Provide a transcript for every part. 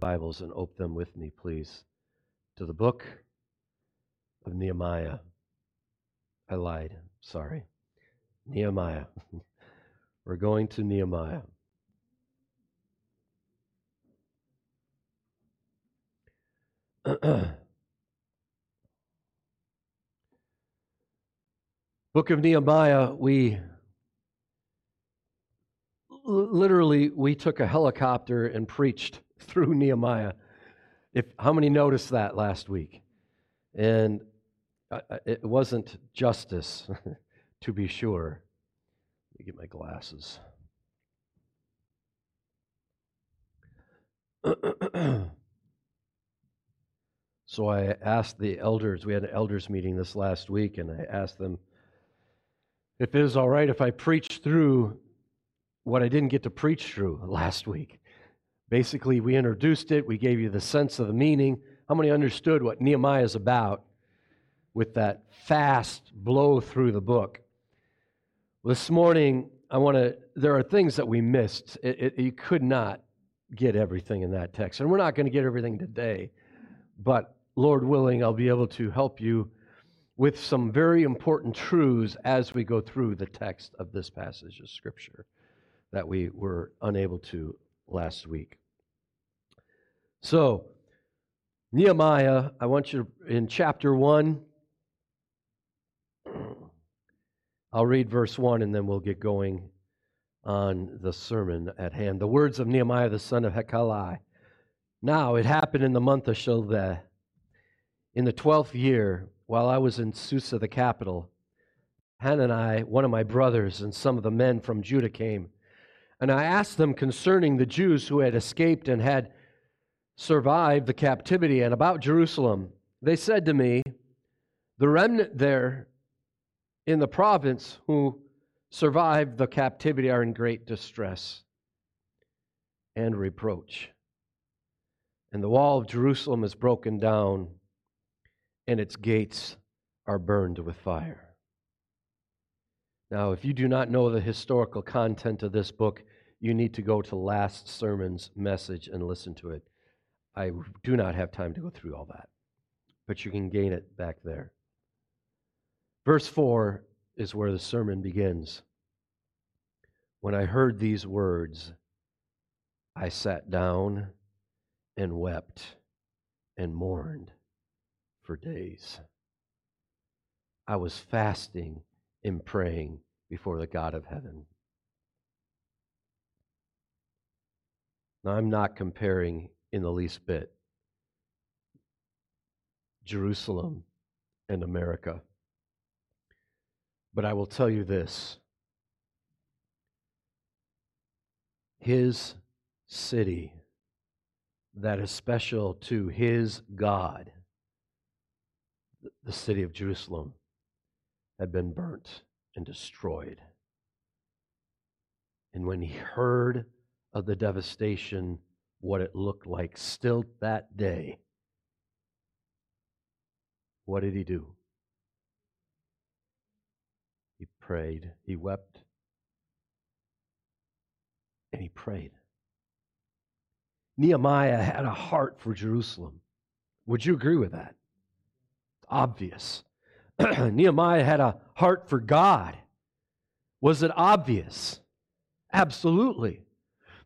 Bibles and open them with me, please, to the book of Nehemiah. I lied. Sorry. Nehemiah. We're going to Nehemiah. book of Nehemiah, we literally we took a helicopter and preached through Nehemiah. If how many noticed that last week? And uh, uh, it wasn't justice, to be sure. Let me get my glasses. so I asked the elders, we had an elders meeting this last week, and I asked them if it is all right if I preach through what I didn't get to preach through last week. Basically, we introduced it, we gave you the sense of the meaning. How many understood what Nehemiah is about with that fast blow through the book? This morning, I want to, there are things that we missed. It, it, you could not get everything in that text. And we're not going to get everything today. But Lord willing, I'll be able to help you with some very important truths as we go through the text of this passage of Scripture that we were unable to last week. So, Nehemiah, I want you to, in chapter 1, I'll read verse 1 and then we'll get going on the sermon at hand. The words of Nehemiah the son of Hachaliah. Now, it happened in the month of Sheloah, in the twelfth year, while I was in Susa, the capital. Hanani, one of my brothers, and some of the men from Judah came and I asked them concerning the Jews who had escaped and had survived the captivity and about Jerusalem. They said to me, The remnant there in the province who survived the captivity are in great distress and reproach. And the wall of Jerusalem is broken down, and its gates are burned with fire. Now, if you do not know the historical content of this book, you need to go to last sermon's message and listen to it. I do not have time to go through all that, but you can gain it back there. Verse 4 is where the sermon begins. When I heard these words, I sat down and wept and mourned for days. I was fasting and praying before the God of heaven. Now, I'm not comparing in the least bit Jerusalem and America. But I will tell you this His city that is special to His God, the city of Jerusalem, had been burnt and destroyed. And when he heard of the devastation, what it looked like still that day, what did he do? He prayed, he wept, and he prayed. Nehemiah had a heart for Jerusalem. Would you agree with that? It's Obvious. Nehemiah had a heart for God. Was it obvious? Absolutely.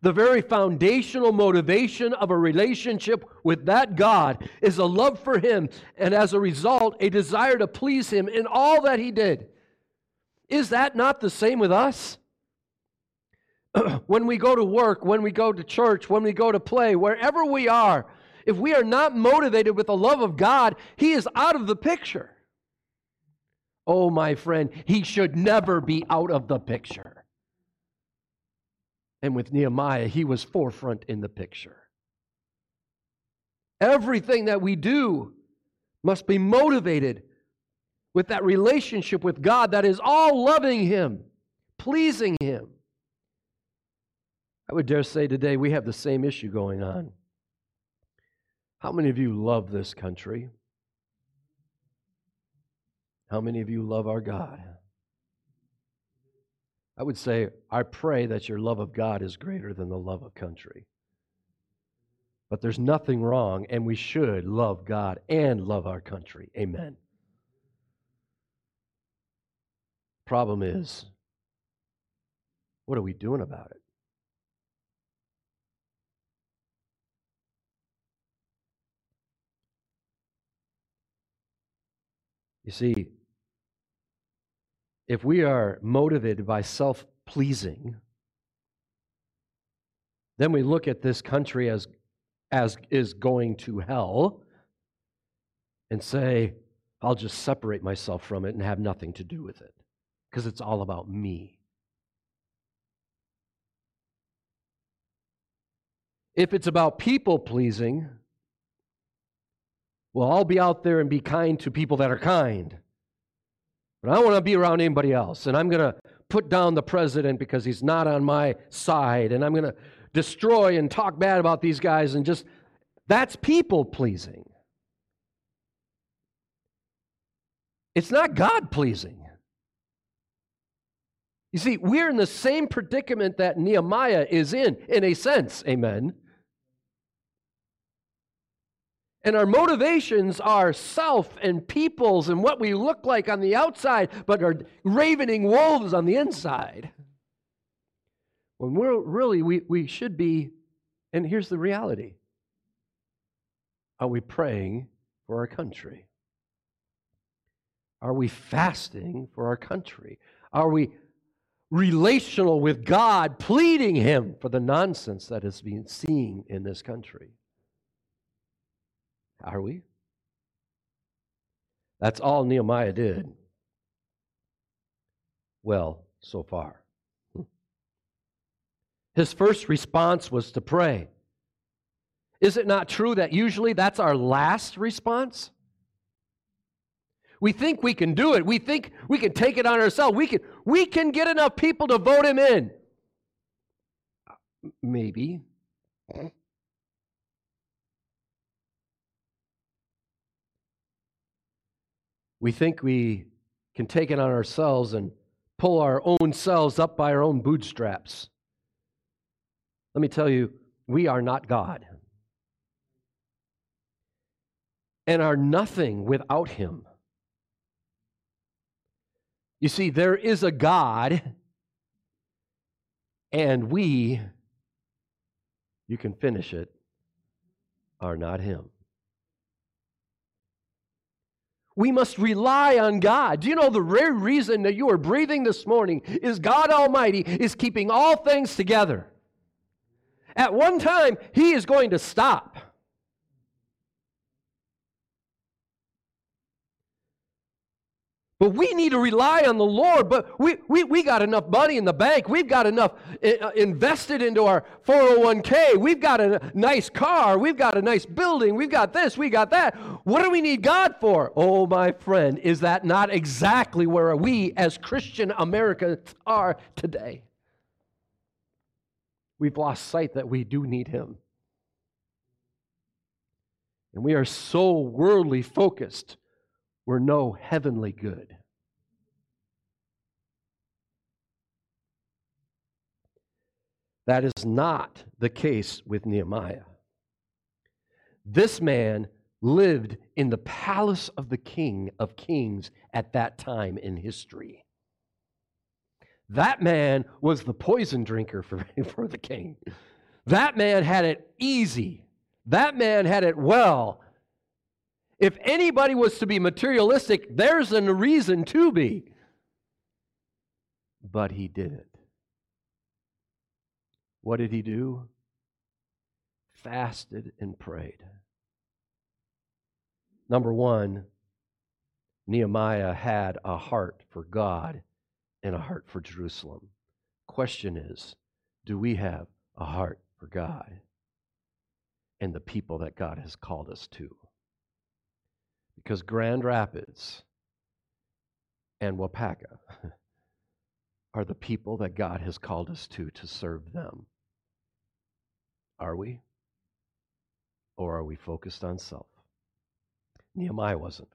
The very foundational motivation of a relationship with that God is a love for Him, and as a result, a desire to please Him in all that He did. Is that not the same with us? when we go to work, when we go to church, when we go to play, wherever we are, if we are not motivated with the love of God, He is out of the picture. Oh, my friend, he should never be out of the picture. And with Nehemiah, he was forefront in the picture. Everything that we do must be motivated with that relationship with God that is all loving Him, pleasing Him. I would dare say today we have the same issue going on. How many of you love this country? How many of you love our God? I would say, I pray that your love of God is greater than the love of country. But there's nothing wrong, and we should love God and love our country. Amen. Problem is, what are we doing about it? You see, if we are motivated by self pleasing, then we look at this country as, as is going to hell and say, I'll just separate myself from it and have nothing to do with it because it's all about me. If it's about people pleasing, well, I'll be out there and be kind to people that are kind. But I don't want to be around anybody else. And I'm going to put down the president because he's not on my side. And I'm going to destroy and talk bad about these guys and just, that's people pleasing. It's not God pleasing. You see, we're in the same predicament that Nehemiah is in, in a sense. Amen. And our motivations are self and peoples and what we look like on the outside, but are ravening wolves on the inside. When we're really, we, we should be, and here's the reality are we praying for our country? Are we fasting for our country? Are we relational with God, pleading Him for the nonsense that is being seen in this country? Are we? That's all Nehemiah did. Well, so far. His first response was to pray. Is it not true that usually that's our last response? We think we can do it. We think we can take it on ourselves. We can, we can get enough people to vote him in. Uh, maybe. We think we can take it on ourselves and pull our own selves up by our own bootstraps. Let me tell you, we are not God and are nothing without Him. You see, there is a God, and we, you can finish it, are not Him. We must rely on God. Do you know the very reason that you are breathing this morning is God Almighty is keeping all things together. At one time, He is going to stop. But we need to rely on the Lord. But we, we, we got enough money in the bank. We've got enough uh, invested into our 401k. We've got a nice car. We've got a nice building. We've got this. We got that. What do we need God for? Oh, my friend, is that not exactly where we as Christian Americans are today? We've lost sight that we do need Him. And we are so worldly focused were no heavenly good. That is not the case with Nehemiah. This man lived in the palace of the king of kings at that time in history. That man was the poison drinker for, for the king. That man had it easy. That man had it well. If anybody was to be materialistic, there's a reason to be. But he didn't. What did he do? Fasted and prayed. Number one, Nehemiah had a heart for God and a heart for Jerusalem. Question is, do we have a heart for God and the people that God has called us to? Because Grand Rapids and Waupaca are the people that God has called us to to serve them. Are we? Or are we focused on self? Nehemiah wasn't.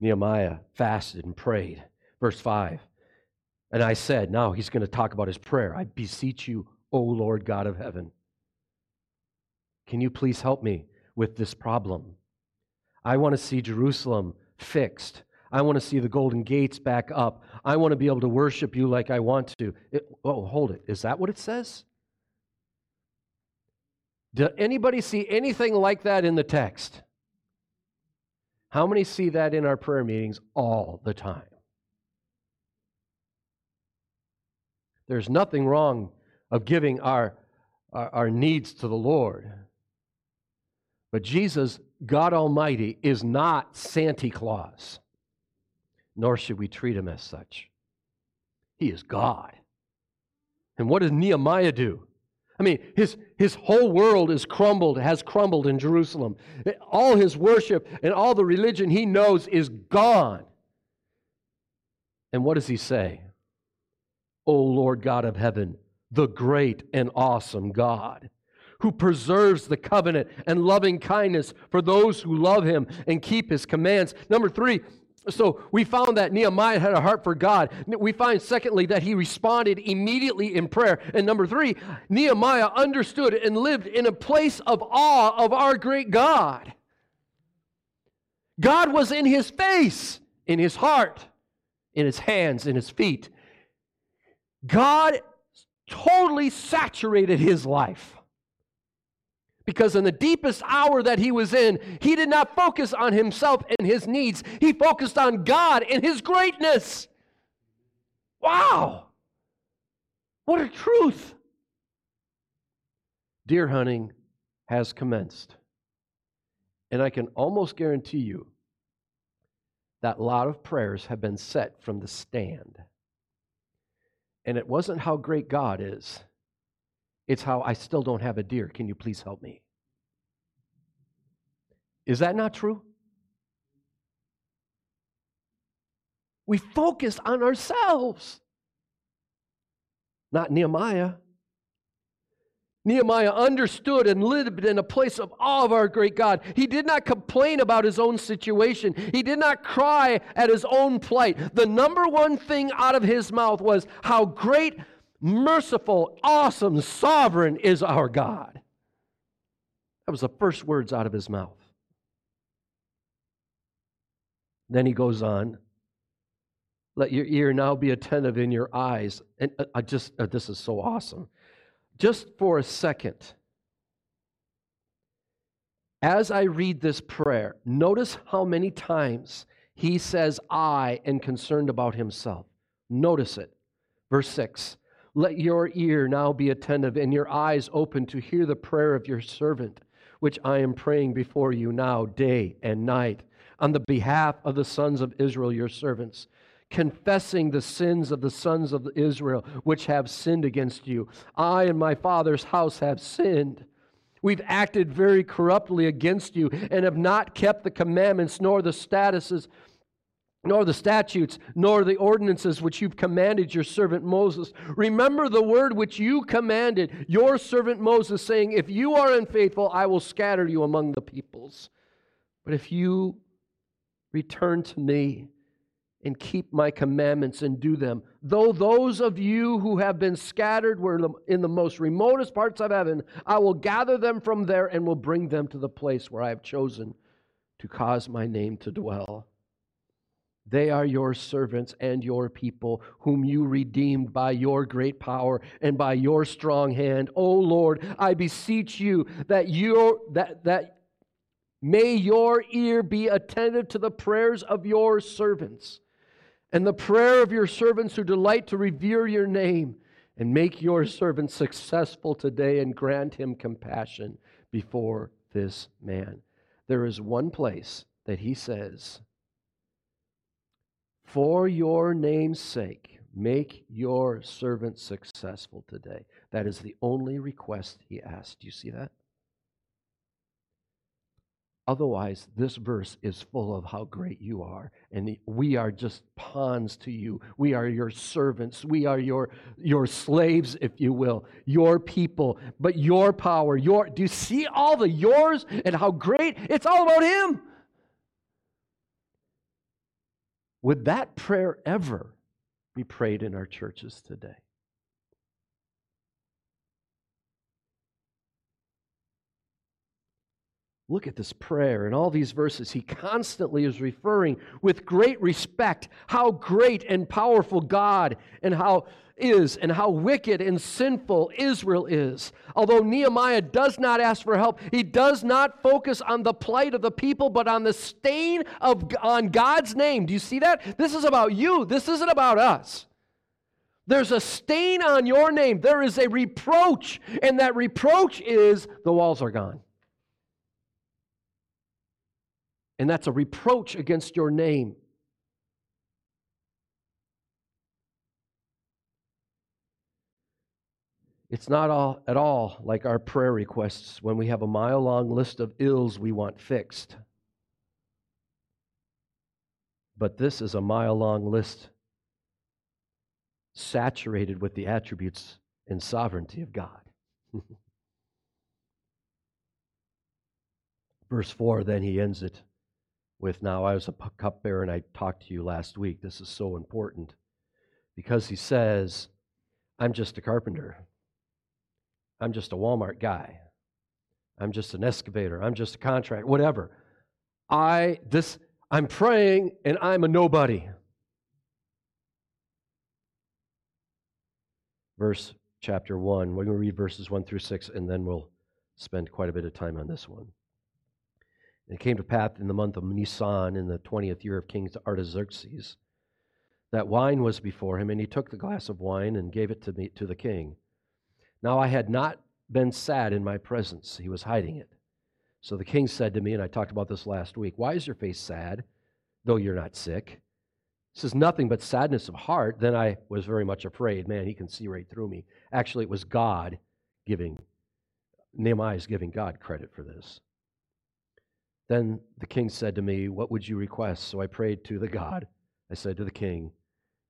Nehemiah fasted and prayed. Verse 5. And I said, now he's going to talk about his prayer. I beseech you, O Lord God of heaven Can you please help me with this problem? I want to see Jerusalem fixed. I want to see the golden gates back up. I want to be able to worship you like I want to. It, oh, hold it. Is that what it says? Does anybody see anything like that in the text? How many see that in our prayer meetings all the time? There's nothing wrong of giving our, our, our needs to the Lord. But Jesus, God Almighty, is not Santa Claus, nor should we treat him as such. He is God. And what does Nehemiah do? I mean, his, his whole world is crumbled, has crumbled in Jerusalem. All his worship and all the religion he knows is gone. And what does he say? O Lord God of heaven, the great and awesome God, who preserves the covenant and loving kindness for those who love him and keep his commands. Number three, so we found that Nehemiah had a heart for God. We find, secondly, that he responded immediately in prayer. And number three, Nehemiah understood and lived in a place of awe of our great God. God was in his face, in his heart, in his hands, in his feet. God totally saturated his life. Because in the deepest hour that he was in, he did not focus on himself and his needs. He focused on God and his greatness. Wow! What a truth! Deer hunting has commenced. And I can almost guarantee you that a lot of prayers have been set from the stand. And it wasn't how great God is, it's how I still don't have a deer. Can you please help me? Is that not true? We focus on ourselves, not Nehemiah. Nehemiah understood and lived in a place of awe of our great God. He did not complain about his own situation. He did not cry at his own plight. The number one thing out of his mouth was how great, merciful, awesome, sovereign is our God. That was the first words out of his mouth. Then he goes on. Let your ear now be attentive in your eyes. And uh, I just, uh, this is so awesome just for a second, as I read this prayer, notice how many times he says I and concerned about himself. Notice it. Verse 6 Let your ear now be attentive and your eyes open to hear the prayer of your servant, which I am praying before you now, day and night, on the behalf of the sons of Israel, your servants confessing the sins of the sons of Israel, which have sinned against you. I and my father's house have sinned. We've acted very corruptly against you and have not kept the commandments nor the statuses nor the statutes, nor the ordinances which you've commanded your servant Moses. Remember the word which you commanded your servant Moses, saying, If you are unfaithful, I will scatter you among the peoples. But if you return to me and keep my commandments and do them. Though those of you who have been scattered were in the most remotest parts of heaven, I will gather them from there and will bring them to the place where I have chosen to cause my name to dwell. They are your servants and your people, whom you redeemed by your great power and by your strong hand. O Lord, I beseech you that your that that may your ear be attentive to the prayers of your servants and the prayer of your servants who delight to revere your name, and make your servant successful today and grant him compassion before this man. There is one place that he says, For your name's sake, make your servant successful today. That is the only request he asked. Do you see that? Otherwise, this verse is full of how great you are. And we are just pawns to you. We are your servants. We are your, your slaves, if you will, your people. But your power, your do you see all the yours and how great? It's all about Him. Would that prayer ever be prayed in our churches today? Look at this prayer. In all these verses, he constantly is referring with great respect how great and powerful God and how is and how wicked and sinful Israel is. Although Nehemiah does not ask for help, he does not focus on the plight of the people, but on the stain of on God's name. Do you see that? This is about you. This isn't about us. There's a stain on your name. There is a reproach, and that reproach is the walls are gone. And that's a reproach against your name. It's not all, at all like our prayer requests when we have a mile long list of ills we want fixed. But this is a mile long list saturated with the attributes and sovereignty of God. Verse 4, then he ends it with Now I was a cupbearer and I talked to you last week. This is so important because he says, I'm just a carpenter. I'm just a Walmart guy. I'm just an excavator. I'm just a contractor, whatever. I this I'm praying and I'm a nobody. Verse chapter 1. We're going to read verses 1 through 6 and then we'll spend quite a bit of time on this one. And it came to pass in the month of Nisan in the 20th year of King Artaxerxes that wine was before him and he took the glass of wine and gave it to me to the king. Now I had not been sad in my presence. He was hiding it. So the king said to me, and I talked about this last week, Why is your face sad, though you're not sick? This is nothing but sadness of heart. Then I was very much afraid. Man, he can see right through me. Actually, it was God giving, Nehemiah is giving God credit for this. Then the king said to me, What would you request? So I prayed to the God. I said to the king,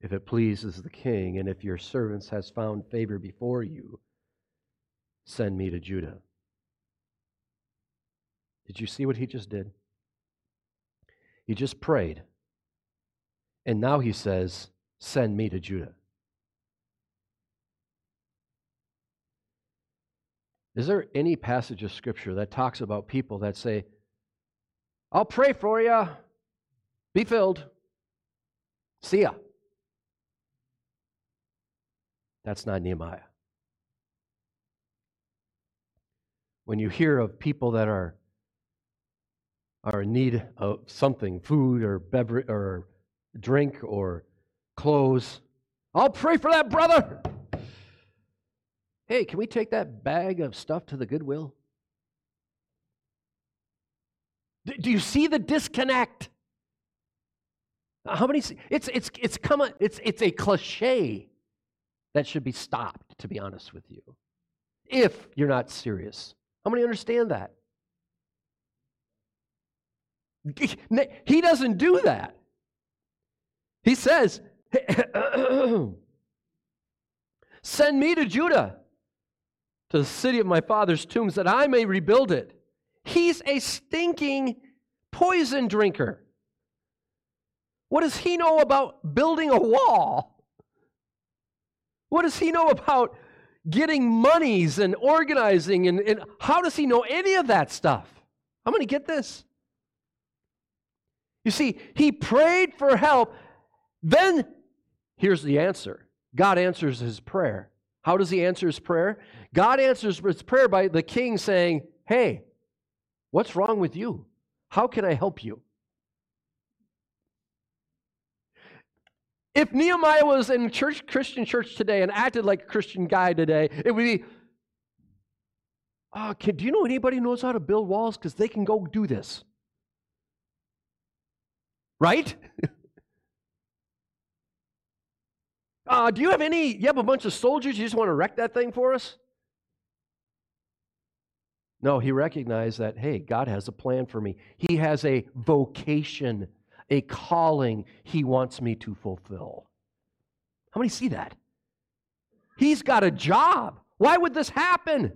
If it pleases the king, and if your servants has found favor before you, Send me to Judah. Did you see what he just did? He just prayed. And now he says, Send me to Judah. Is there any passage of Scripture that talks about people that say, I'll pray for you, be filled, see ya? That's not Nehemiah. when you hear of people that are are in need of something, food or beverage or drink or clothes, I'll pray for that brother. Hey, can we take that bag of stuff to the Goodwill? Do you see the disconnect? How many? It's it's it's come. It's it's a cliche that should be stopped. To be honest with you, if you're not serious how many understand that? He doesn't do that. He says, Send me to Judah, to the city of my father's tombs, that I may rebuild it. He's a stinking poison drinker. What does he know about building a wall? What does he know about getting monies and organizing. And, and how does he know any of that stuff? I'm going to get this. You see, he prayed for help. Then, here's the answer God answers his prayer. How does he answer his prayer? God answers his prayer by the king saying, Hey, what's wrong with you? How can I help you? If Nehemiah was in church, Christian church today and acted like a Christian guy today, it would be, oh, can, do you know anybody knows how to build walls? Because they can go do this. Right? uh, do you have any, you have a bunch of soldiers, you just want to wreck that thing for us? No, he recognized that, hey, God has a plan for me. He has a vocation a calling he wants me to fulfill. How many see that? He's got a job. Why would this happen?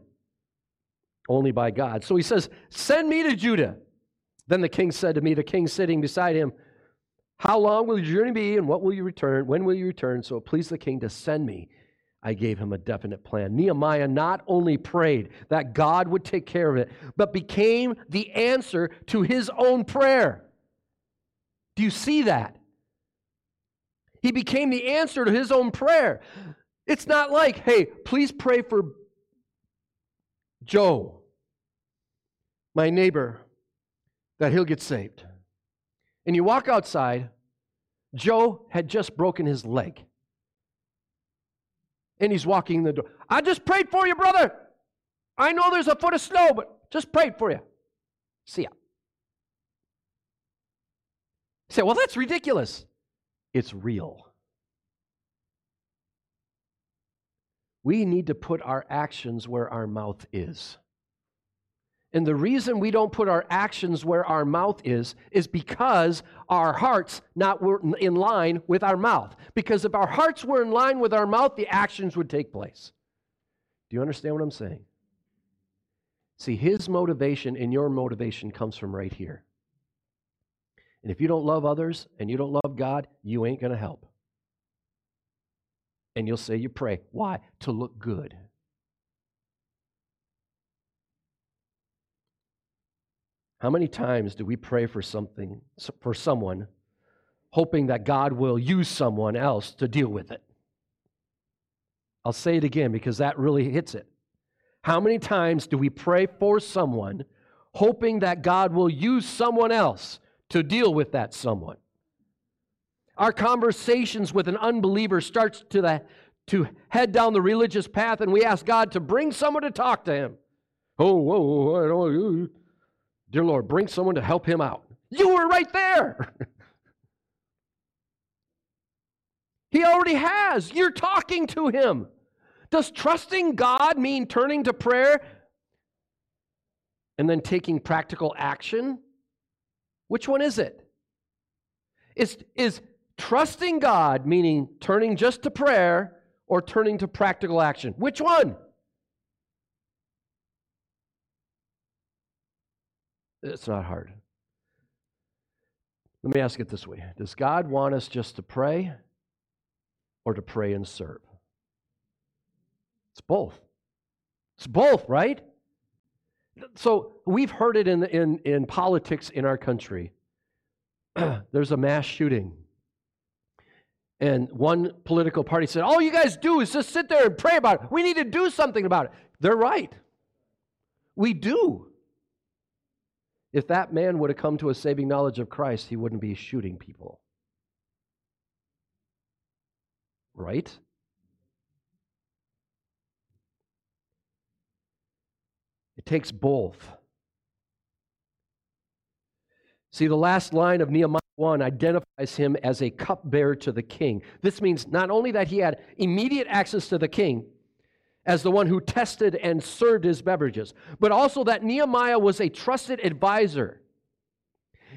Only by God. So he says, Send me to Judah. Then the king said to me, the king sitting beside him, How long will your journey be, and what will you return? When will you return? So it pleased the king to send me. I gave him a definite plan. Nehemiah not only prayed that God would take care of it, but became the answer to his own prayer. Do you see that? He became the answer to his own prayer. It's not like, hey, please pray for Joe, my neighbor, that he'll get saved. And you walk outside, Joe had just broken his leg. And he's walking the door. I just prayed for you, brother. I know there's a foot of snow, but just prayed for you. See ya. You say, well, that's ridiculous. It's real. We need to put our actions where our mouth is. And the reason we don't put our actions where our mouth is is because our hearts not were in line with our mouth. Because if our hearts were in line with our mouth, the actions would take place. Do you understand what I'm saying? See, his motivation and your motivation comes from right here. And if you don't love others and you don't love God, you ain't going to help. And you'll say you pray. Why? To look good. How many times do we pray for something, for someone, hoping that God will use someone else to deal with it? I'll say it again because that really hits it. How many times do we pray for someone, hoping that God will use someone else to deal with that someone? Our conversations with an unbeliever starts to, the, to head down the religious path, and we ask God to bring someone to talk to him. Oh, whoa, whoa, whoa Dear Lord, bring someone to help him out. You were right there. he already has. You're talking to him. Does trusting God mean turning to prayer and then taking practical action? Which one is it? Is, is trusting God meaning turning just to prayer or turning to practical action? Which one? It's not hard. Let me ask it this way Does God want us just to pray or to pray and serve? It's both. It's both, right? So we've heard it in, in, in politics in our country. There's a mass shooting. And one political party said, All you guys do is just sit there and pray about it. We need to do something about it. They're right. We do. If that man would have come to a saving knowledge of Christ, he wouldn't be shooting people. Right? It takes both. See, the last line of Nehemiah 1 identifies him as a cupbearer to the king. This means not only that he had immediate access to the king, as the one who tested and served his beverages, but also that Nehemiah was a trusted advisor.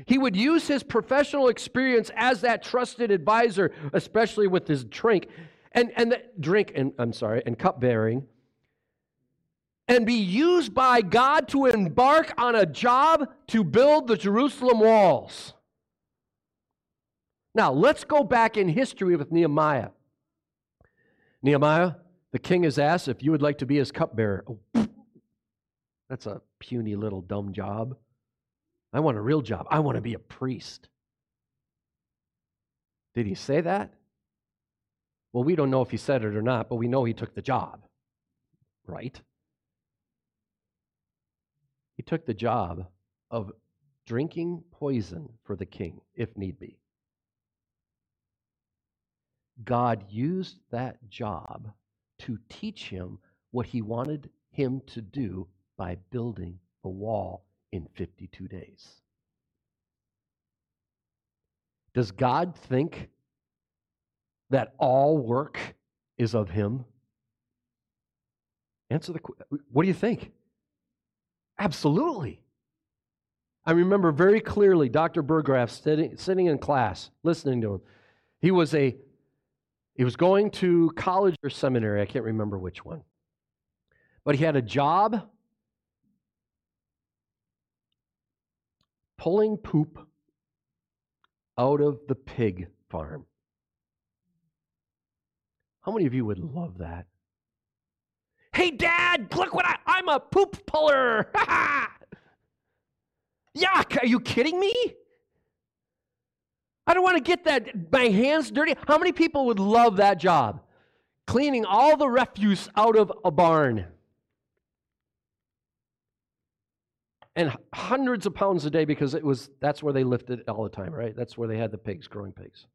He would use his professional experience as that trusted advisor, especially with his drink and, and the drink, and I'm sorry, and cupbearing, and be used by God to embark on a job to build the Jerusalem walls. Now, let's go back in history with Nehemiah. Nehemiah the king has asked if you would like to be his cupbearer. Oh, that's a puny little dumb job. I want a real job. I want to be a priest. Did he say that? Well, we don't know if he said it or not, but we know he took the job, right? He took the job of drinking poison for the king, if need be. God used that job to teach him what he wanted him to do by building the wall in 52 days. Does God think that all work is of him? Answer the question. what do you think? Absolutely. I remember very clearly Dr. Burggraff sitting, sitting in class, listening to him. He was a he was going to college or seminary, I can't remember which one. But he had a job pulling poop out of the pig farm. How many of you would love that? Hey, Dad, look what I, I'm a poop puller. Yuck, are you kidding me? I don't want to get that, my hands dirty. How many people would love that job? Cleaning all the refuse out of a barn. And hundreds of pounds a day because it was that's where they lifted it all the time, right? That's where they had the pigs, growing pigs.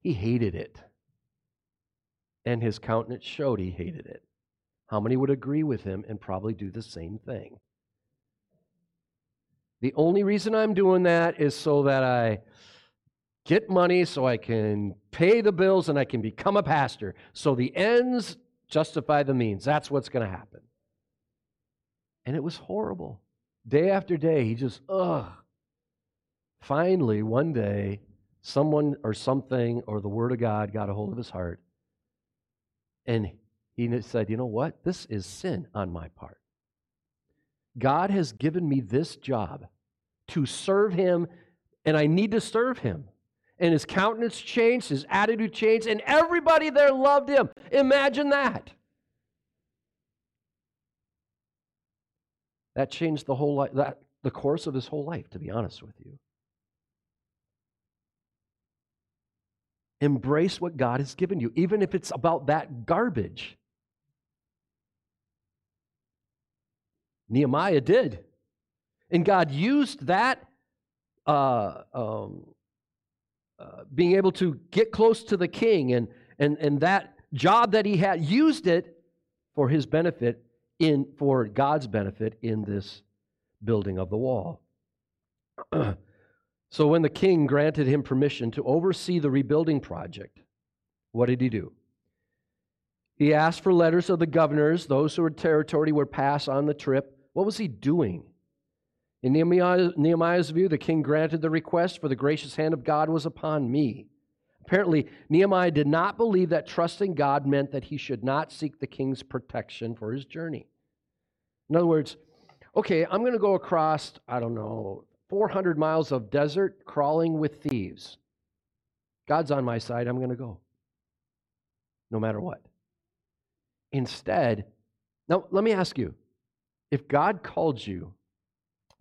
He hated it. And his countenance showed he hated it. How many would agree with him and probably do the same thing? The only reason I'm doing that is so that I get money so I can pay the bills and I can become a pastor. So the ends justify the means. That's what's going to happen. And it was horrible. Day after day, he just, ugh. Finally, one day, someone or something or the Word of God got a hold of his heart. And he said, You know what? This is sin on my part. God has given me this job to serve him, and I need to serve him. And his countenance changed, his attitude changed, and everybody there loved him. Imagine that. That changed the whole life, that the course of his whole life, to be honest with you. Embrace what God has given you, even if it's about that garbage. Nehemiah did. And God used that uh, um, uh, being able to get close to the king and, and, and that job that he had, used it for his benefit, in, for God's benefit in this building of the wall. so when the king granted him permission to oversee the rebuilding project, what did he do? He asked for letters of the governors, those who were territory were passed on the trip. What was he doing? In Nehemiah, Nehemiah's view, the king granted the request, for the gracious hand of God was upon me. Apparently, Nehemiah did not believe that trusting God meant that he should not seek the king's protection for his journey. In other words, okay, I'm going to go across, I don't know, 400 miles of desert crawling with thieves. God's on my side, I'm going to go. No matter what. Instead, now let me ask you if God called you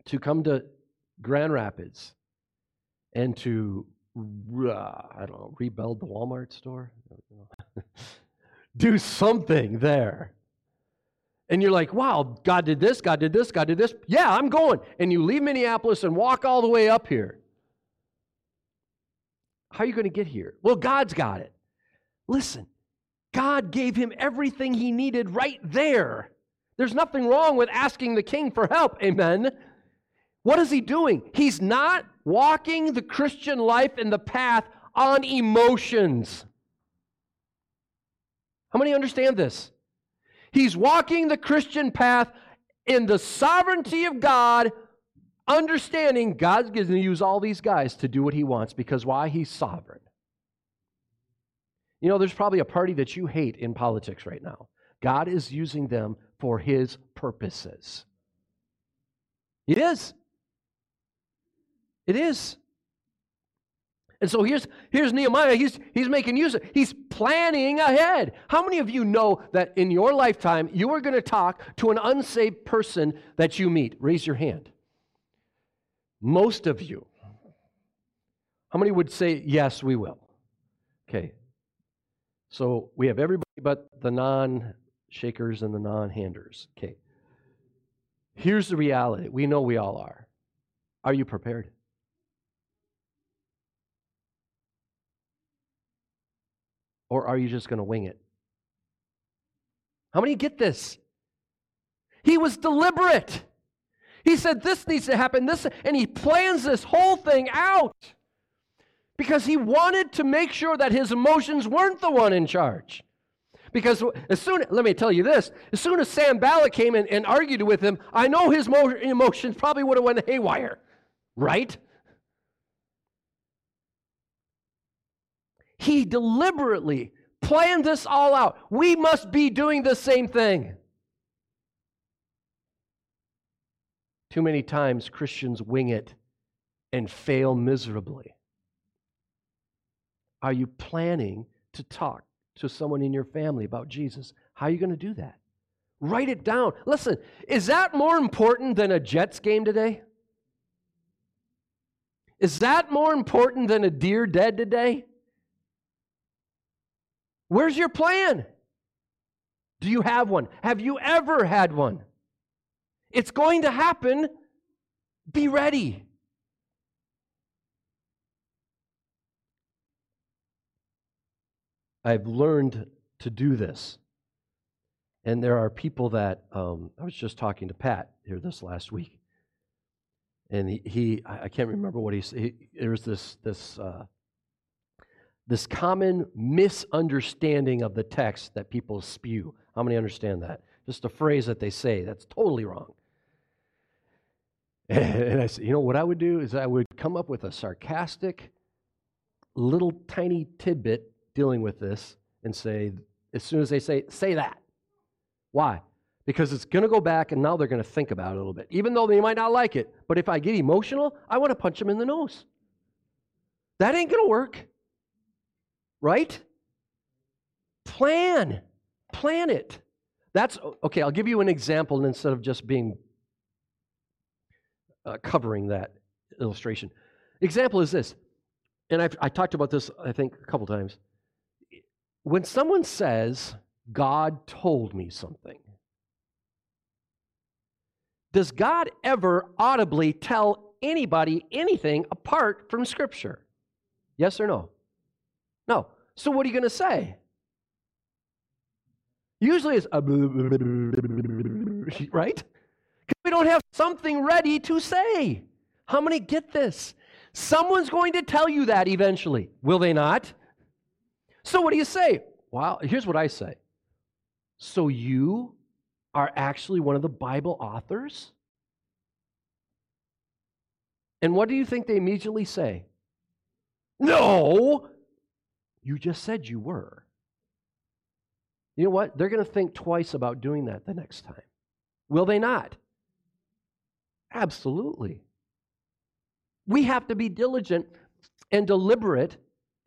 to come to Grand Rapids and to, uh, I don't know, rebuild the Walmart store, do something there. And you're like, wow, God did this, God did this, God did this. Yeah, I'm going. And you leave Minneapolis and walk all the way up here. How are you going to get here? Well, God's got it. Listen, God gave him everything he needed right there. There's nothing wrong with asking the king for help. Amen. What is he doing? He's not walking the Christian life in the path on emotions. How many understand this? He's walking the Christian path in the sovereignty of God, understanding God's going to use all these guys to do what he wants because why? He's sovereign. You know, there's probably a party that you hate in politics right now. God is using them for his purposes. It is. It is. And so here's, here's Nehemiah. He's, he's making use of He's planning ahead. How many of you know that in your lifetime you are going to talk to an unsaved person that you meet? Raise your hand. Most of you. How many would say, yes, we will? Okay. So we have everybody but the non shakers and the non handers. Okay. Here's the reality we know we all are. Are you prepared? Or are you just going to wing it? How many get this? He was deliberate. He said, This needs to happen, this, and he plans this whole thing out because he wanted to make sure that his emotions weren't the one in charge. Because as soon, let me tell you this, as soon as Sanballat came in and argued with him, I know his emotions probably would have went haywire, right? He deliberately planned this all out. We must be doing the same thing. Too many times Christians wing it and fail miserably. Are you planning to talk to someone in your family about Jesus? How are you going to do that? Write it down. Listen, is that more important than a Jets game today? Is that more important than a deer dead today? Where's your plan? Do you have one? Have you ever had one? It's going to happen. Be ready. I've learned to do this. And there are people that, um, I was just talking to Pat here this last week. And he, he I can't remember what he said. was this, this, uh, this common misunderstanding of the text that people spew. How many understand that? Just a phrase that they say that's totally wrong. And I said, you know, what I would do is I would come up with a sarcastic, little tiny tidbit dealing with this and say, as soon as they say, say that. Why? Because it's going to go back and now they're going to think about it a little bit, even though they might not like it. But if I get emotional, I want to punch them in the nose. That ain't going to work. Right? Plan. Plan it. That's okay. I'll give you an example instead of just being uh, covering that illustration. Example is this, and I've I talked about this I think a couple times. When someone says, God told me something, does God ever audibly tell anybody anything apart from Scripture? Yes or no? No. So what are you going to say? Usually it's a right? Because we don't have something ready to say. How many get this? Someone's going to tell you that eventually. Will they not? So what do you say? Well, here's what I say. So you are actually one of the Bible authors? And what do you think they immediately say? No! You just said you were. You know what? They're going to think twice about doing that the next time. Will they not? Absolutely. We have to be diligent and deliberate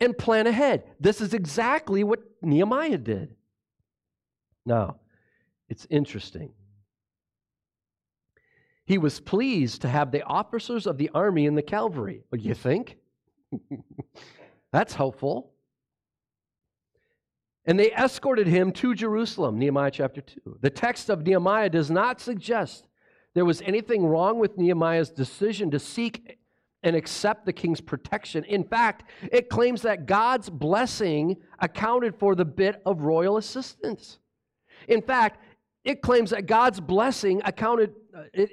and plan ahead. This is exactly what Nehemiah did. Now, it's interesting. He was pleased to have the officers of the army in the cavalry. You think? That's helpful. And they escorted him to Jerusalem, Nehemiah chapter 2. The text of Nehemiah does not suggest there was anything wrong with Nehemiah's decision to seek and accept the king's protection. In fact, it claims that God's blessing accounted for the bit of royal assistance. In fact, it claims that God's blessing accounted. Uh, it,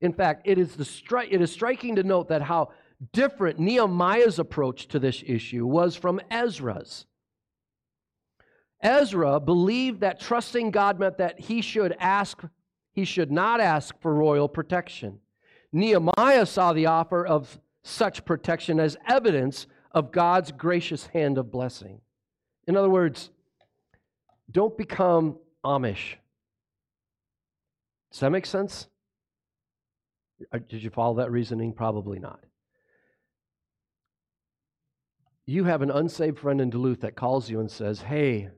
in fact, it is, the stri- it is striking to note that how different Nehemiah's approach to this issue was from Ezra's. Ezra believed that trusting God meant that he should ask he should not ask for royal protection. Nehemiah saw the offer of such protection as evidence of God's gracious hand of blessing. In other words, don't become Amish. Does that make sense? Uh, did you follow that reasoning? Probably not. You have an unsaved friend in Duluth that calls you and says, Hey,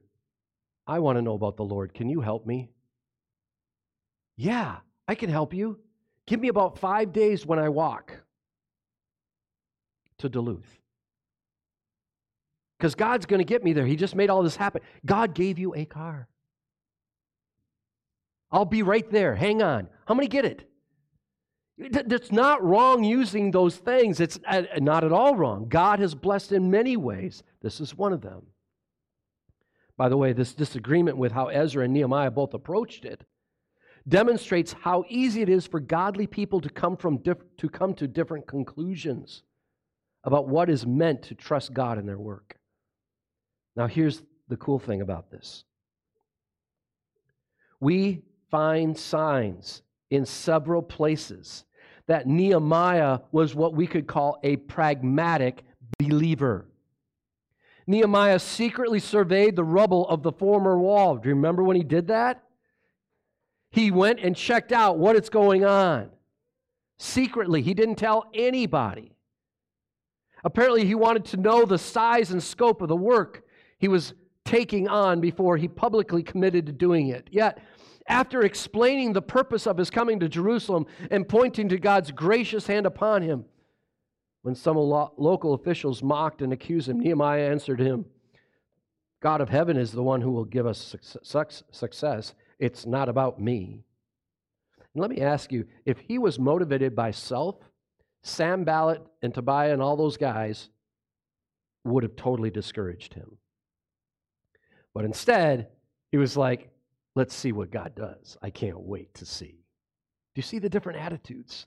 I want to know about the Lord. Can you help me? Yeah, I can help you. Give me about five days when I walk to Duluth. Because God's going to get me there. He just made all this happen. God gave you a car. I'll be right there. Hang on. How many get it? It's not wrong using those things. It's uh, not at all wrong. God has blessed in many ways. This is one of them. By the way, this disagreement with how Ezra and Nehemiah both approached it demonstrates how easy it is for godly people to come, from diff- to come to different conclusions about what is meant to trust God in their work. Now, here's the cool thing about this we find signs in several places that Nehemiah was what we could call a pragmatic believer. Nehemiah secretly surveyed the rubble of the former wall. Do you remember when he did that? He went and checked out what is going on secretly. He didn't tell anybody. Apparently, he wanted to know the size and scope of the work he was taking on before he publicly committed to doing it. Yet, After explaining the purpose of his coming to Jerusalem and pointing to God's gracious hand upon him, when some lo- local officials mocked and accused him, Nehemiah answered him, God of heaven is the one who will give us success. It's not about me. And let me ask you if he was motivated by self, Sanballat and Tobiah and all those guys would have totally discouraged him. But instead, he was like, let's see what God does. I can't wait to see. Do you see the different attitudes?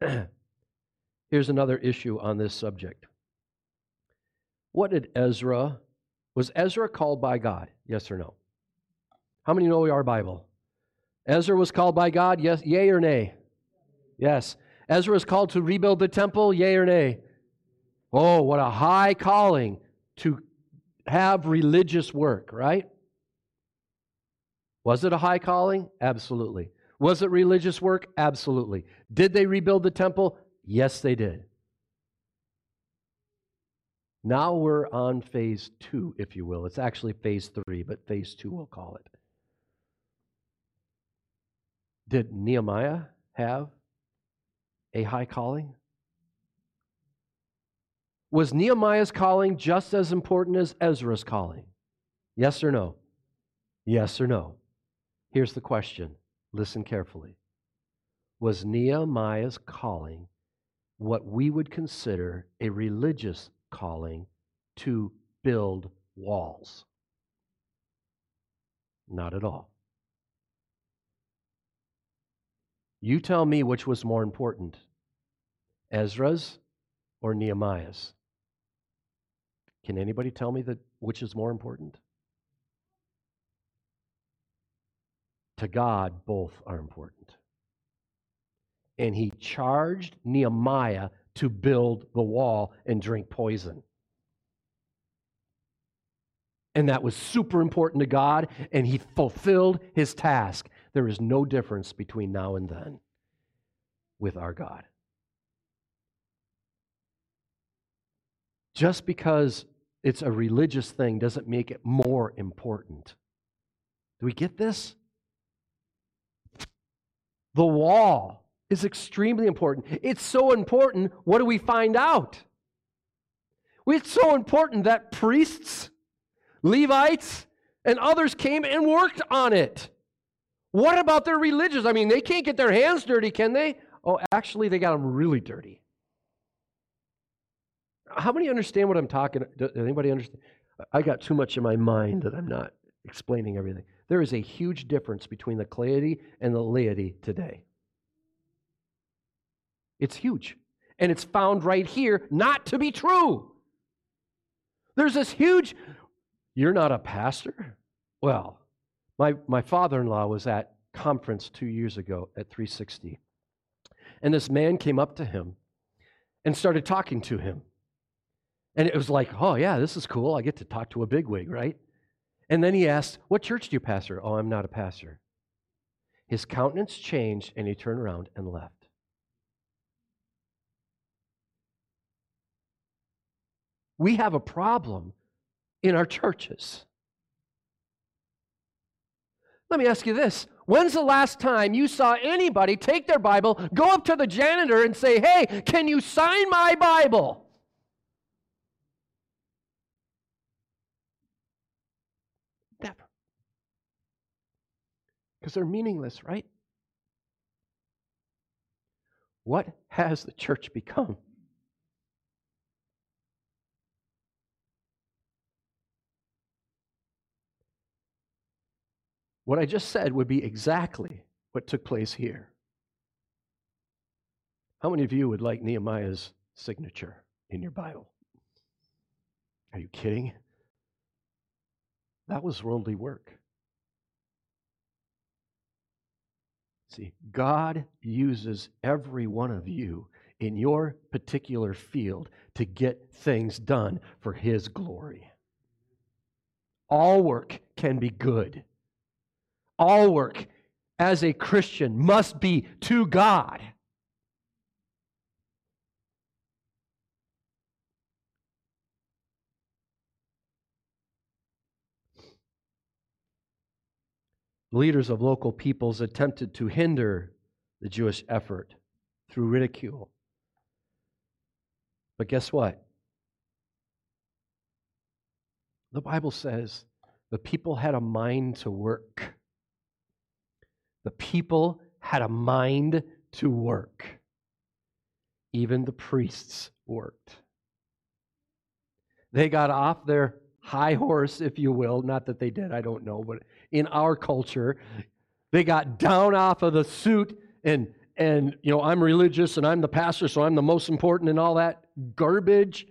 Here's another issue on this subject. What did Ezra, was Ezra called by God? Yes or no? How many know our Bible? Ezra was called by God, yes, yay or nay? Yes. Ezra was called to rebuild the temple, yay or nay? Oh, what a high calling to have religious work, right? Was it a high calling? Absolutely. Was it religious work? Absolutely. Did they rebuild the temple? Yes, they did. Now we're on phase two, if you will. It's actually phase three, but phase two we'll call it. Did Nehemiah have a high calling? Was Nehemiah's calling just as important as Ezra's calling? Yes or no? Yes or no? Here's the question. Listen carefully. Was Nehemiah's calling what we would consider a religious calling to build walls? Not at all. You tell me which was more important Ezra's or Nehemiah's? Can anybody tell me that which is more important? To God, both are important. And he charged Nehemiah to build the wall and drink poison. And that was super important to God, and he fulfilled his task. There is no difference between now and then with our God. Just because it's a religious thing doesn't make it more important. Do we get this? The wall is extremely important. It's so important, what do we find out? It's so important that priests, Levites, and others came and worked on it. What about their religious? I mean, they can't get their hands dirty, can they? Oh, actually, they got them really dirty. How many understand what I'm talking? Does anybody understand? I got too much in my mind that I'm not explaining everything. There is a huge difference between the laity and the laity today. It's huge. And it's found right here not to be true. There's this huge, you're not a pastor? Well, my, my father in law was at conference two years ago at 360. And this man came up to him and started talking to him. And it was like, oh, yeah, this is cool. I get to talk to a bigwig, right? And then he asked, What church do you pastor? Oh, I'm not a pastor. His countenance changed and he turned around and left. We have a problem in our churches. Let me ask you this. When's the last time you saw anybody take their Bible, go up to the janitor, and say, Hey, can you sign my Bible? Never. Because they're meaningless, right? What has the church become? What I just said would be exactly what took place here. How many of you would like Nehemiah's signature in your Bible? Are you kidding? That was worldly work. See, God uses every one of you in your particular field to get things done for His glory. All work can be good all work as a Christian must be to God. Leaders of local peoples attempted to hinder the Jewish effort through ridicule. But guess what? The Bible says the people had a mind to work. The people had a mind to work. Even the priests worked. They got off their high horse, if you will. Not that they did, I don't know, but in our culture, they got down off of the suit and and you know, I'm religious and I'm the pastor, so I'm the most important and all that garbage.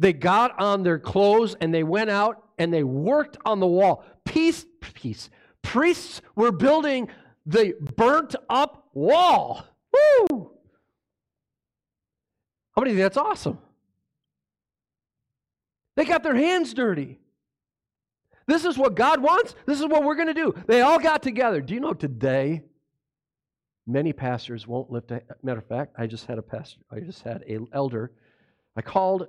They got on their clothes and they went out and they worked on the wall. Peace, peace. Priests were building the burnt up wall. Woo! How many think that's awesome? They got their hands dirty. This is what God wants. This is what we're going to do. They all got together. Do you know today many pastors won't lift a matter of fact, I just had a pastor, I just had an elder. I called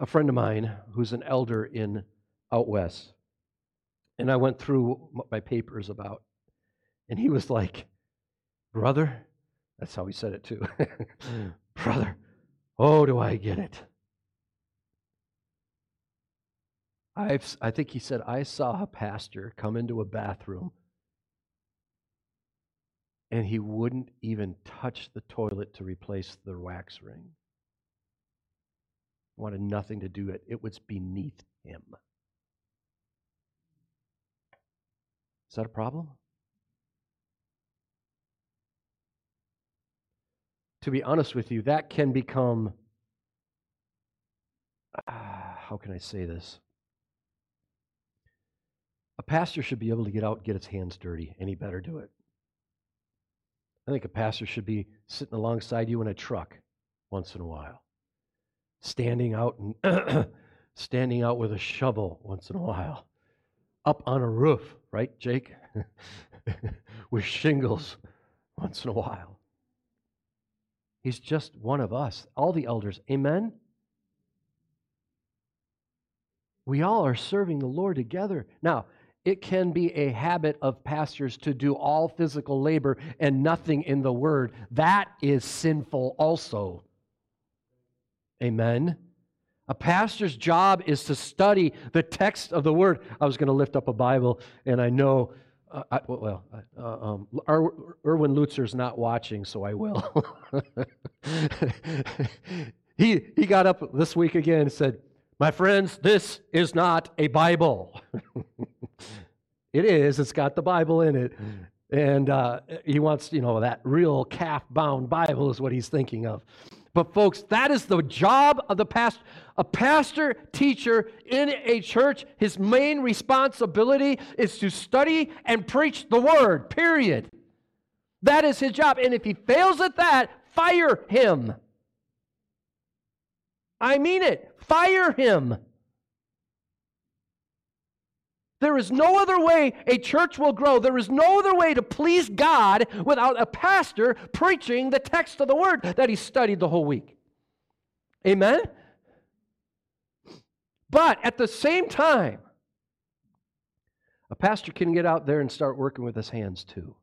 a friend of mine who's an elder in out west. And I went through my papers about and he was like, "Brother, that's how he said it too. Mm. Brother, oh, do I get it? I've, I think he said, I saw a pastor come into a bathroom and he wouldn't even touch the toilet to replace the wax ring. Wanted nothing to do it. It was beneath him. Is that a problem? To be honest with you, that can become, uh, how can I say this? A pastor should be able to get out and get his hands dirty, and he better do it. I think a pastor should be sitting alongside you in a truck once in a while, standing out and standing out with a shovel once in a while, up on a roof, right, Jake? with shingles once in a while. He's just one of us, all the elders. Amen? We all are serving the Lord together. Now, it can be a habit of pastors to do all physical labor and nothing in the word. That is sinful also. Amen. A pastor's job is to study the text of the word. I was going to lift up a Bible, and I know, uh, I, well, uh, um, Erwin Lutzer's not watching, so I will. he, he got up this week again and said, My friends, this is not a Bible. It is. It's got the Bible in it. And uh, he wants, you know, that real calf bound Bible is what he's thinking of. But, folks, that is the job of the pastor. A pastor teacher in a church, his main responsibility is to study and preach the word, period. That is his job. And if he fails at that, fire him. I mean it. Fire him. There is no other way a church will grow. There is no other way to please God without a pastor preaching the text of the word that he studied the whole week. Amen? But at the same time, a pastor can get out there and start working with his hands too,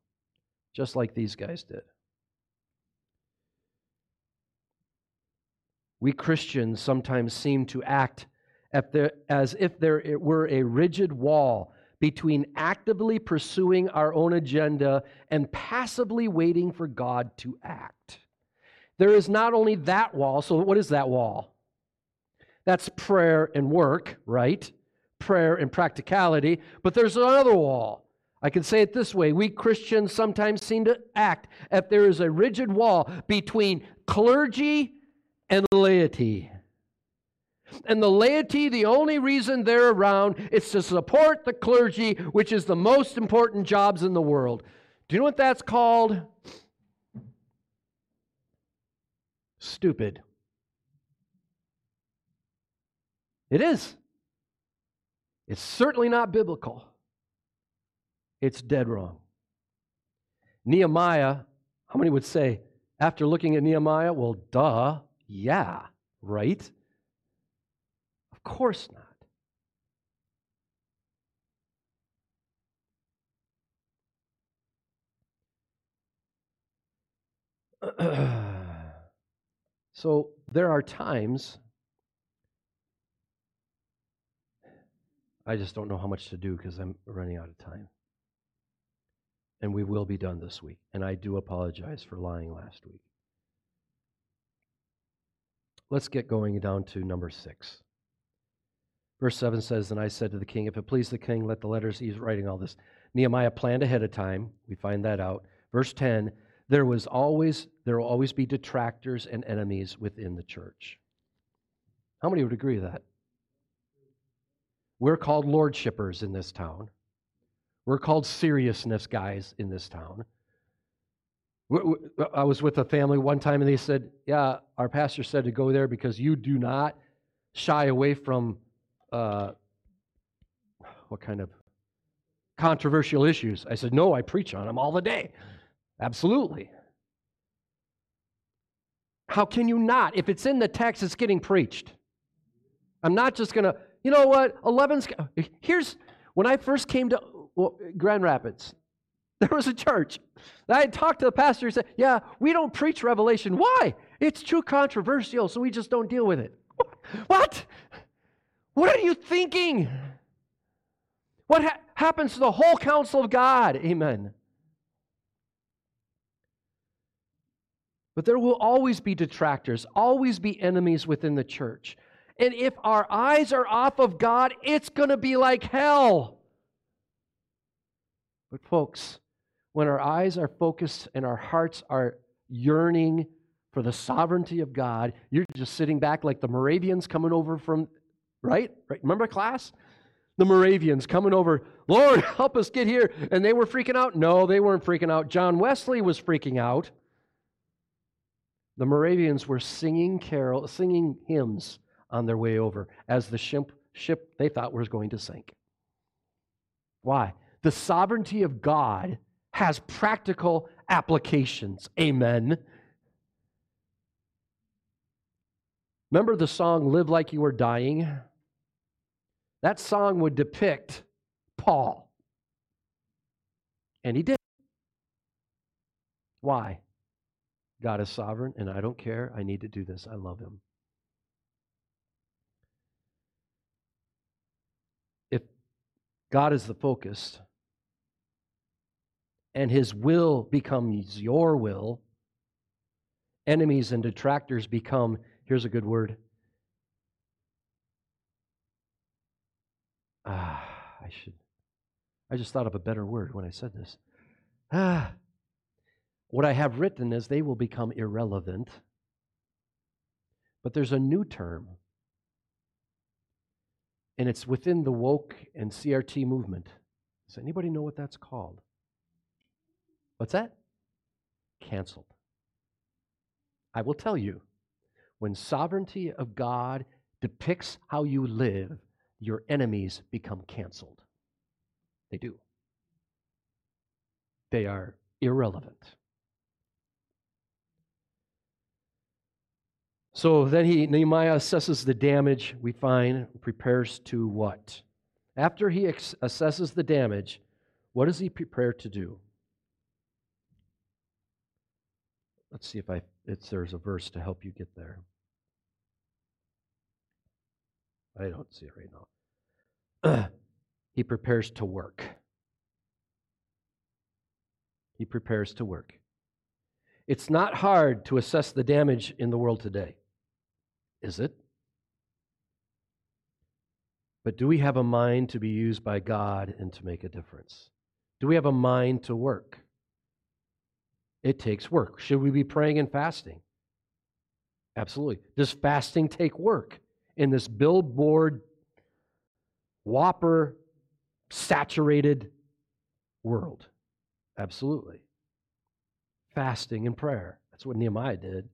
just like these guys did. We Christians sometimes seem to act as if there were a rigid wall between actively pursuing our own agenda and passively waiting for God to act. There is not only that wall, so what is that wall? That's prayer and work, right? Prayer and practicality, but there's another wall. I can say it this way we Christians sometimes seem to act if there is a rigid wall between clergy and laity. And the laity, the only reason they're around is to support the clergy, which is the most important jobs in the world. Do you know what that's called? Stupid. It is. It's certainly not biblical. It's dead wrong. Nehemiah, how many would say, after looking at Nehemiah, well, duh, yeah, right? Of course not. so there are times I just don't know how much to do because I'm running out of time. And we will be done this week. And I do apologize for lying last week. Let's get going down to number six. Verse 7 says, And I said to the king, If it please the king, let the letters, he's writing all this. Nehemiah planned ahead of time. We find that out. Verse 10, there was always, there will always be detractors and enemies within the church. How many would agree with that? We're called lordshippers in this town. We're called seriousness guys in this town. I was with a family one time and they said, Yeah, our pastor said to go there because you do not shy away from uh, what kind of controversial issues. I said, No, I preach on them all the day. Absolutely. How can you not? If it's in the text, it's getting preached. I'm not just going to you know what? 11's. Here's when I first came to Grand Rapids, there was a church. I talked to the pastor. He said, Yeah, we don't preach Revelation. Why? It's too controversial, so we just don't deal with it. What? What are you thinking? What ha- happens to the whole counsel of God? Amen. But there will always be detractors, always be enemies within the church. And if our eyes are off of God, it's going to be like hell. But, folks, when our eyes are focused and our hearts are yearning for the sovereignty of God, you're just sitting back like the Moravians coming over from, right? right? Remember class? The Moravians coming over, Lord, help us get here. And they were freaking out? No, they weren't freaking out. John Wesley was freaking out. The Moravians were singing carol, singing hymns on their way over as the ship, ship they thought was going to sink. Why? The sovereignty of God has practical applications. Amen. Remember the song Live Like You Are Dying? That song would depict Paul. And he did. Why? God is sovereign, and I don't care. I need to do this. I love him. If God is the focus, and His will becomes your will. Enemies and detractors become, here's a good word. Ah, I should. I just thought of a better word when I said this. Ah, what I have written is they will become irrelevant. But there's a new term and it's within the woke and CRT movement. Does anybody know what that's called? What's that? Canceled. I will tell you, when sovereignty of God depicts how you live, your enemies become canceled. They do. They are irrelevant. So then he Nehemiah assesses the damage we find, prepares to what? After he assesses the damage, what does he prepare to do? Let's see if I it's there's a verse to help you get there. I don't see it right now. he prepares to work. He prepares to work. It's not hard to assess the damage in the world today. Is it? But do we have a mind to be used by God and to make a difference? Do we have a mind to work? It takes work. Should we be praying and fasting? Absolutely. Does fasting take work in this billboard, whopper, saturated world? Absolutely. Fasting and prayer. That's what Nehemiah did.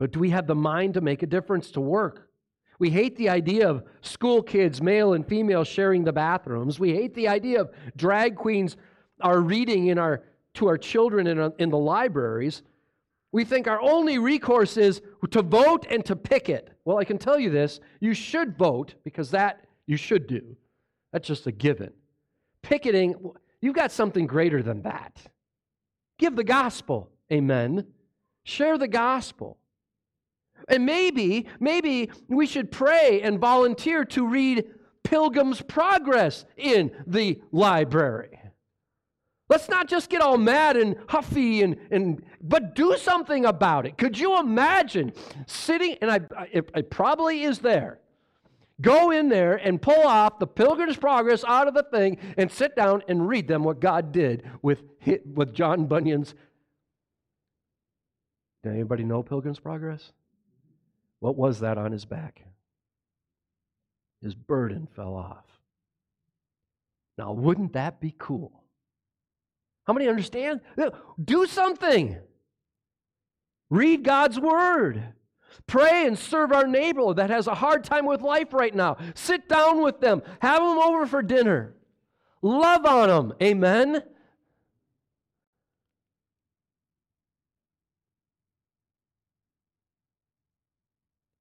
But do we have the mind to make a difference to work? We hate the idea of school kids, male and female, sharing the bathrooms. We hate the idea of drag queens are reading in our, to our children in, uh, in the libraries. We think our only recourse is to vote and to picket. Well, I can tell you this you should vote because that you should do. That's just a given. Picketing, you've got something greater than that. Give the gospel. Amen. Share the gospel. And maybe, maybe we should pray and volunteer to read Pilgrim's Progress in the library. Let's not just get all mad and huffy and, and but do something about it. Could you imagine sitting, and I, it, it probably is there. Go in there and pull off the Pilgrim's Progress out of the thing and sit down and read them what God did with, with John Bunyan's. Did anybody know Pilgrim's Progress? What was that on his back? His burden fell off. Now, wouldn't that be cool? How many understand? Do something. Read God's word. Pray and serve our neighbor that has a hard time with life right now. Sit down with them. Have them over for dinner. Love on them. Amen.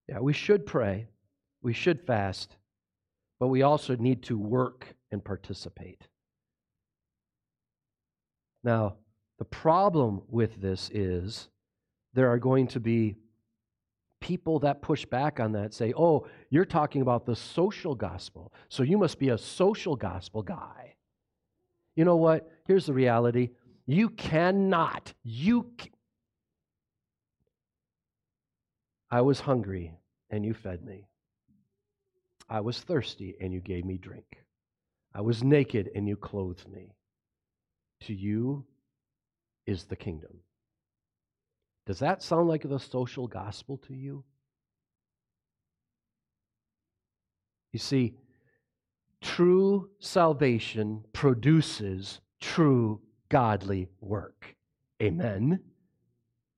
Yeah, we should pray. We should fast. But we also need to work and participate. Now, the problem with this is there are going to be people that push back on that say, oh, you're talking about the social gospel, so you must be a social gospel guy. You know what? Here's the reality you cannot, you. I was hungry and you fed me. I was thirsty and you gave me drink. I was naked and you clothed me. To you is the kingdom. Does that sound like the social gospel to you? You see, true salvation produces true godly work. Amen.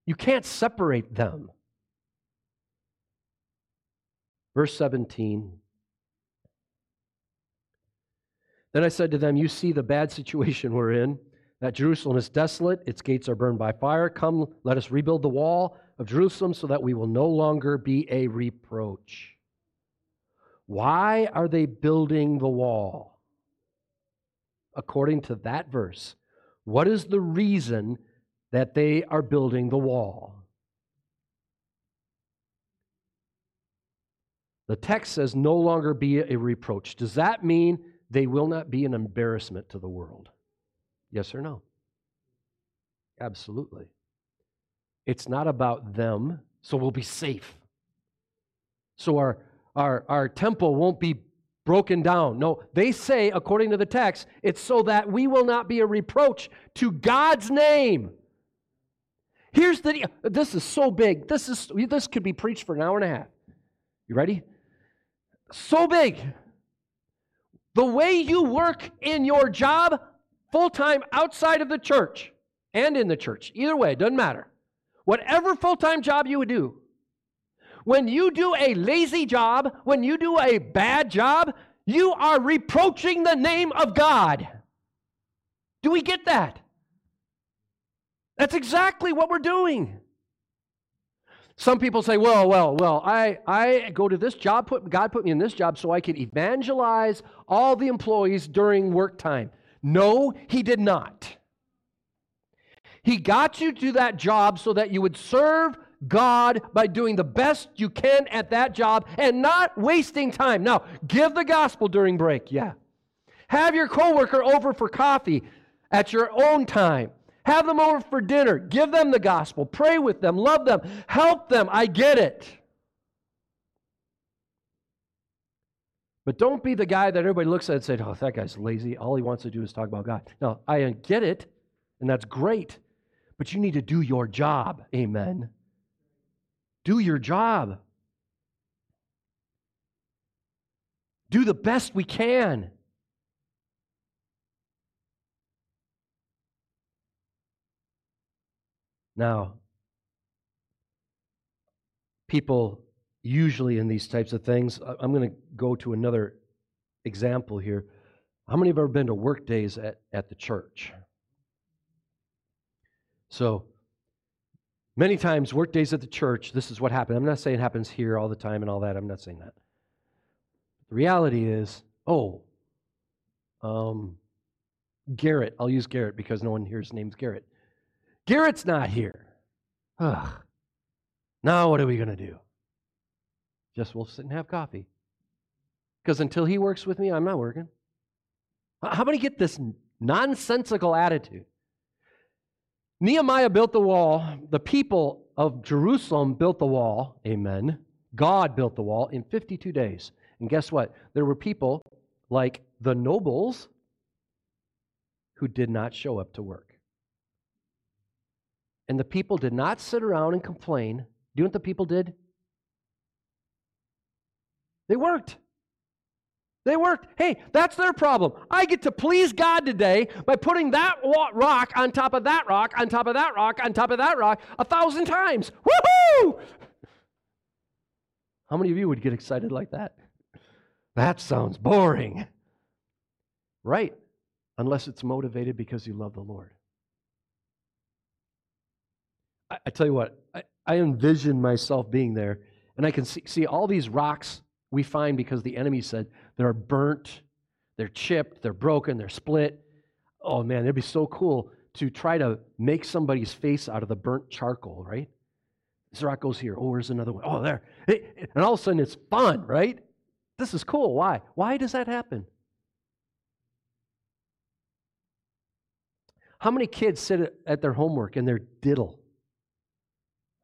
You can't separate them. Verse 17. Then I said to them, You see the bad situation we're in that Jerusalem is desolate, its gates are burned by fire. Come, let us rebuild the wall of Jerusalem so that we will no longer be a reproach. Why are they building the wall? According to that verse, what is the reason that they are building the wall? The text says no longer be a reproach. Does that mean they will not be an embarrassment to the world? Yes or no? Absolutely. It's not about them, so we'll be safe. So our, our, our temple won't be broken down. No, they say, according to the text, it's so that we will not be a reproach to God's name. Here's the this is so big. This is this could be preached for an hour and a half. You ready? So big. The way you work in your job full time outside of the church and in the church. Either way, doesn't matter. Whatever full time job you would do, when you do a lazy job, when you do a bad job, you are reproaching the name of God. Do we get that? That's exactly what we're doing. Some people say, well, well, well, I, I go to this job, put, God put me in this job so I could evangelize all the employees during work time. No, he did not. He got you to that job so that you would serve God by doing the best you can at that job and not wasting time. Now, give the gospel during break, yeah. Have your coworker over for coffee at your own time. Have them over for dinner. Give them the gospel. Pray with them. Love them. Help them. I get it. But don't be the guy that everybody looks at and says, oh, that guy's lazy. All he wants to do is talk about God. No, I uh, get it, and that's great. But you need to do your job. Amen. Do your job. Do the best we can. Now, people usually in these types of things. I'm going to go to another example here. How many have ever been to work days at, at the church? So, many times, work days at the church, this is what happens. I'm not saying it happens here all the time and all that. I'm not saying that. The reality is, oh, um, Garrett, I'll use Garrett because no one here's name's Garrett. Garrett's not here. Ugh. Now what are we going to do? Just we'll sit and have coffee. Because until he works with me, I'm not working. How many get this nonsensical attitude? Nehemiah built the wall. The people of Jerusalem built the wall. Amen. God built the wall in 52 days. And guess what? There were people like the nobles who did not show up to work. And the people did not sit around and complain. Do you know what the people did? They worked. They worked. Hey, that's their problem. I get to please God today by putting that rock on top of that rock, on top of that rock, on top of that rock a thousand times. Woohoo! How many of you would get excited like that? That sounds boring. Right, unless it's motivated because you love the Lord. I, I tell you what, I, I envision myself being there, and I can see, see all these rocks we find because the enemy said they're burnt, they're chipped, they're broken, they're split. Oh man, it'd be so cool to try to make somebody's face out of the burnt charcoal, right? Rock goes here. Oh, there's another one. Oh, there. And all of a sudden it's fun, right? This is cool. Why? Why does that happen? How many kids sit at their homework and they're diddle?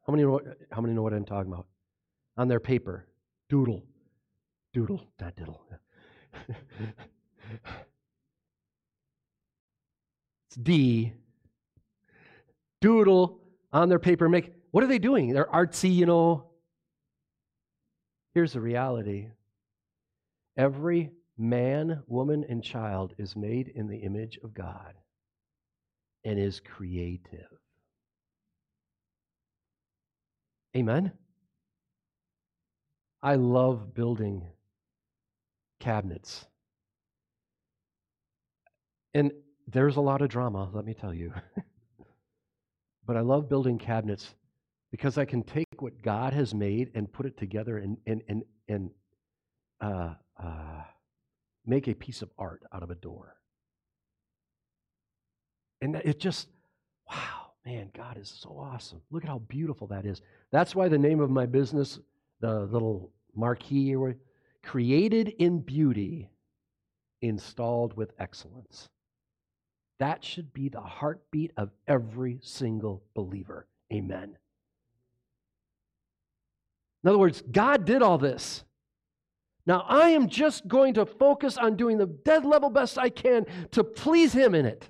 How many know, how many know what I'm talking about? On their paper. Doodle. Doodle, not diddle. it's D. Doodle on their paper. Make what are they doing? They're artsy, you know. Here's the reality. Every man, woman, and child is made in the image of God and is creative. Amen? I love building cabinets. And there's a lot of drama, let me tell you. but I love building cabinets because I can take what God has made and put it together and, and, and, and uh, uh, make a piece of art out of a door. And it just, wow, man, God is so awesome. Look at how beautiful that is. That's why the name of my business, the little marquee, created in beauty, installed with excellence. That should be the heartbeat of every single believer. Amen. In other words, God did all this. Now I am just going to focus on doing the dead level best I can to please Him in it.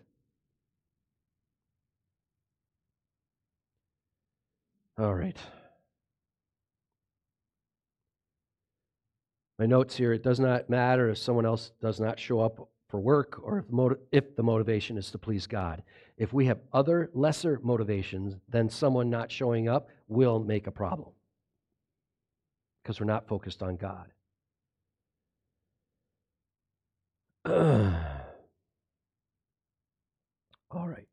All right. My notes here it does not matter if someone else does not show up for work or if, motiv- if the motivation is to please God. If we have other lesser motivations, then someone not showing up will make a problem because we're not focused on God. All right.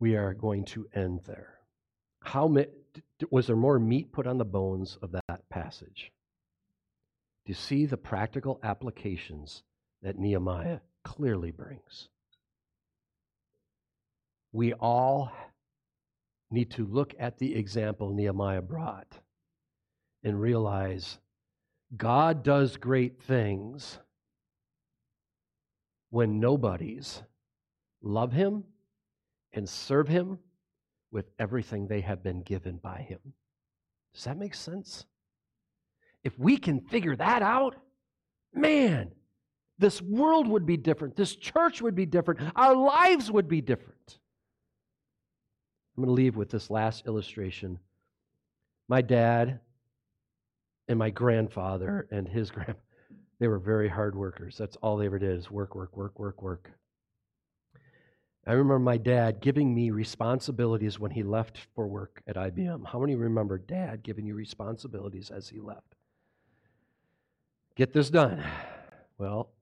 We are going to end there. How ma- was there more meat put on the bones of that passage? You see the practical applications that Nehemiah clearly brings? We all need to look at the example Nehemiah brought and realize God does great things when nobodies love him and serve him with everything they have been given by him. Does that make sense? If we can figure that out, man, this world would be different. This church would be different. Our lives would be different. I'm going to leave with this last illustration. My dad and my grandfather and his grand they were very hard workers. That's all they ever did is work, work, work, work, work. I remember my dad giving me responsibilities when he left for work at IBM. How many remember dad giving you responsibilities as he left? Get this done. Well,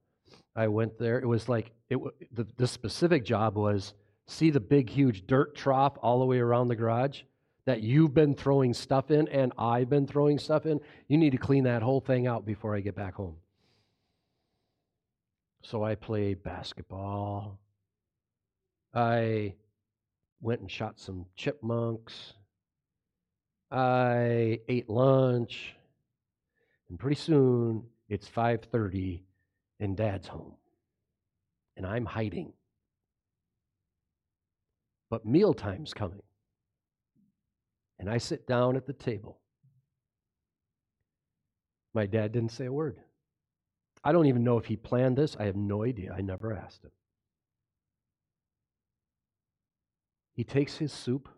I went there. It was like it, the, the specific job was see the big, huge dirt trough all the way around the garage that you've been throwing stuff in and I've been throwing stuff in. You need to clean that whole thing out before I get back home. So I played basketball. I went and shot some chipmunks. I ate lunch. And pretty soon it's 5:30 and dad's home. And I'm hiding. But mealtime's coming. And I sit down at the table. My dad didn't say a word. I don't even know if he planned this. I have no idea. I never asked him. He takes his soup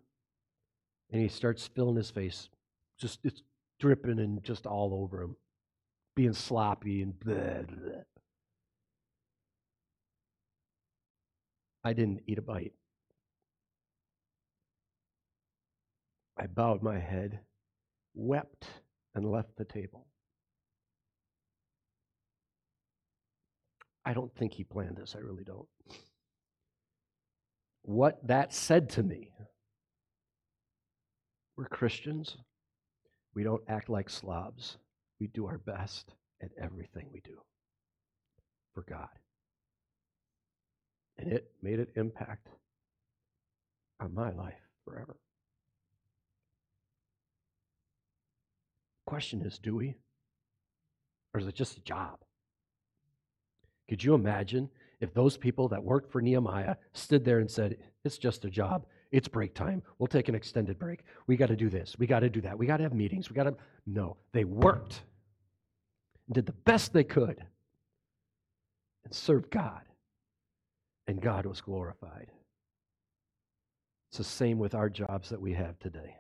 and he starts filling his face. Just it's dripping and just all over him, being sloppy and blah. I didn't eat a bite. I bowed my head, wept, and left the table. I don't think he planned this. I really don't. What that said to me we're Christians. We don't act like slobs. We do our best at everything we do for God. And it made an impact on my life forever. Question is do we? Or is it just a job? Could you imagine if those people that worked for Nehemiah stood there and said, It's just a job. It's break time. We'll take an extended break. We got to do this. We got to do that. We got to have meetings. We got to. No, they worked and did the best they could and served God. And God was glorified. It's the same with our jobs that we have today.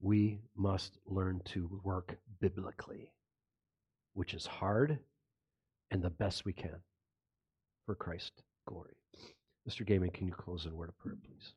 We must learn to work biblically, which is hard and the best we can for Christ's glory. Mr. Gaiman, can you close in a word of prayer, please?